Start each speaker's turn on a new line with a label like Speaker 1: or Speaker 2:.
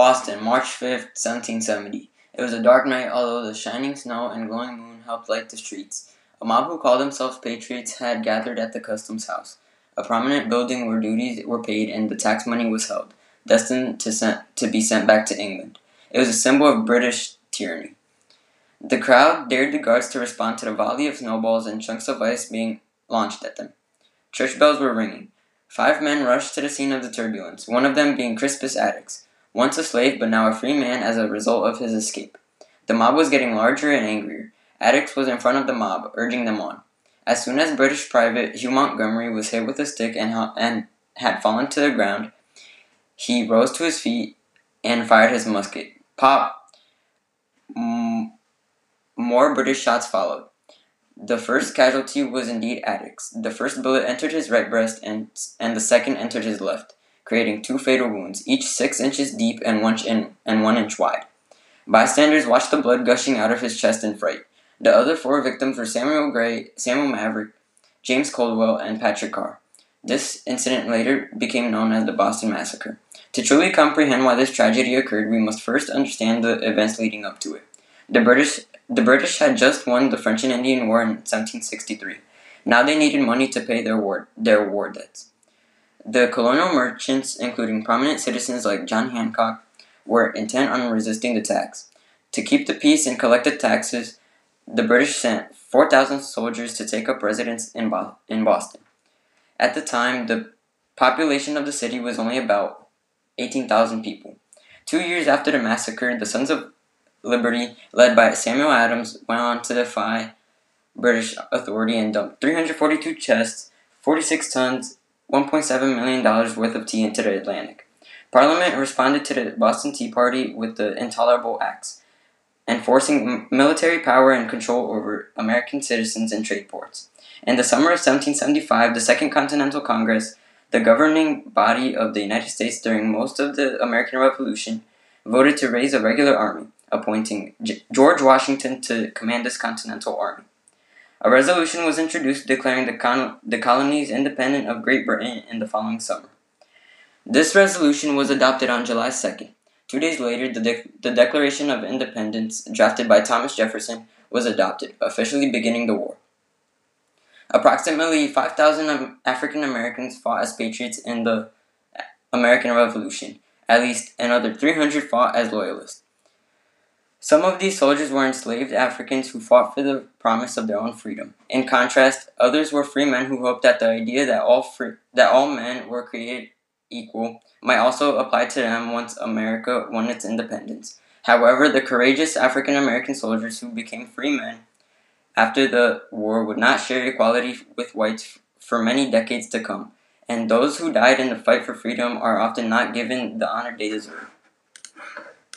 Speaker 1: Boston, March 5th, 1770. It was a dark night, although the shining snow and glowing moon helped light the streets. A mob who called themselves patriots had gathered at the customs house, a prominent building where duties were paid and the tax money was held, destined to, sent, to be sent back to England. It was a symbol of British tyranny. The crowd dared the guards to respond to the volley of snowballs and chunks of ice being launched at them. Church bells were ringing. Five men rushed to the scene of the turbulence, one of them being Crispus Attucks, once a slave but now a free man as a result of his escape. The mob was getting larger and angrier. Attucks was in front of the mob, urging them on. As soon as British Private Hugh Montgomery was hit with a stick and, and had fallen to the ground, he rose to his feet and fired his musket. Pop! M- more British shots followed. The first casualty was indeed Attucks. The first bullet entered his right breast and, and the second entered his left, creating two fatal wounds, each six inches deep and one, in, and one inch wide. Bystanders watched the blood gushing out of his chest in fright. The other four victims were Samuel Gray, Samuel Maverick, James Caldwell, and Patrick Carr. This incident later became known as the Boston Massacre. To truly comprehend why this tragedy occurred, we must first understand the events leading up to it. The British the British had just won the French and Indian War in 1763. Now they needed money to pay their war, their war debts. The colonial merchants, including prominent citizens like John Hancock, were intent on resisting the tax. To keep the peace and collect the taxes, the British sent 4,000 soldiers to take up residence in, Bo- in Boston. At the time, the population of the city was only about 18,000 people. Two years after the massacre, the Sons of Liberty, led by Samuel Adams, went on to defy British authority and dumped 342 chests, 46 tons, $1.7 million worth of tea into the Atlantic. Parliament responded to the Boston Tea Party with the Intolerable Acts, enforcing military power and control over American citizens and trade ports. In the summer of 1775, the Second Continental Congress, the governing body of the United States during most of the American Revolution, voted to raise a regular army appointing J- George Washington to command this Continental Army. A resolution was introduced declaring the, con- the colonies independent of Great Britain in the following summer. This resolution was adopted on July 2nd. Two days later, the, de- the Declaration of Independence, drafted by Thomas Jefferson, was adopted, officially beginning the war. Approximately 5,000 African Americans fought as patriots in the American Revolution. At least another 300 fought as loyalists. Some of these soldiers were enslaved Africans who fought for the promise of their own freedom. In contrast, others were free men who hoped that the idea that all free, that all men were created equal might also apply to them once America won its independence. However, the courageous African American soldiers who became free men after the war would not share equality with whites for many decades to come, and those who died in the fight for freedom are often not given the honor they deserve.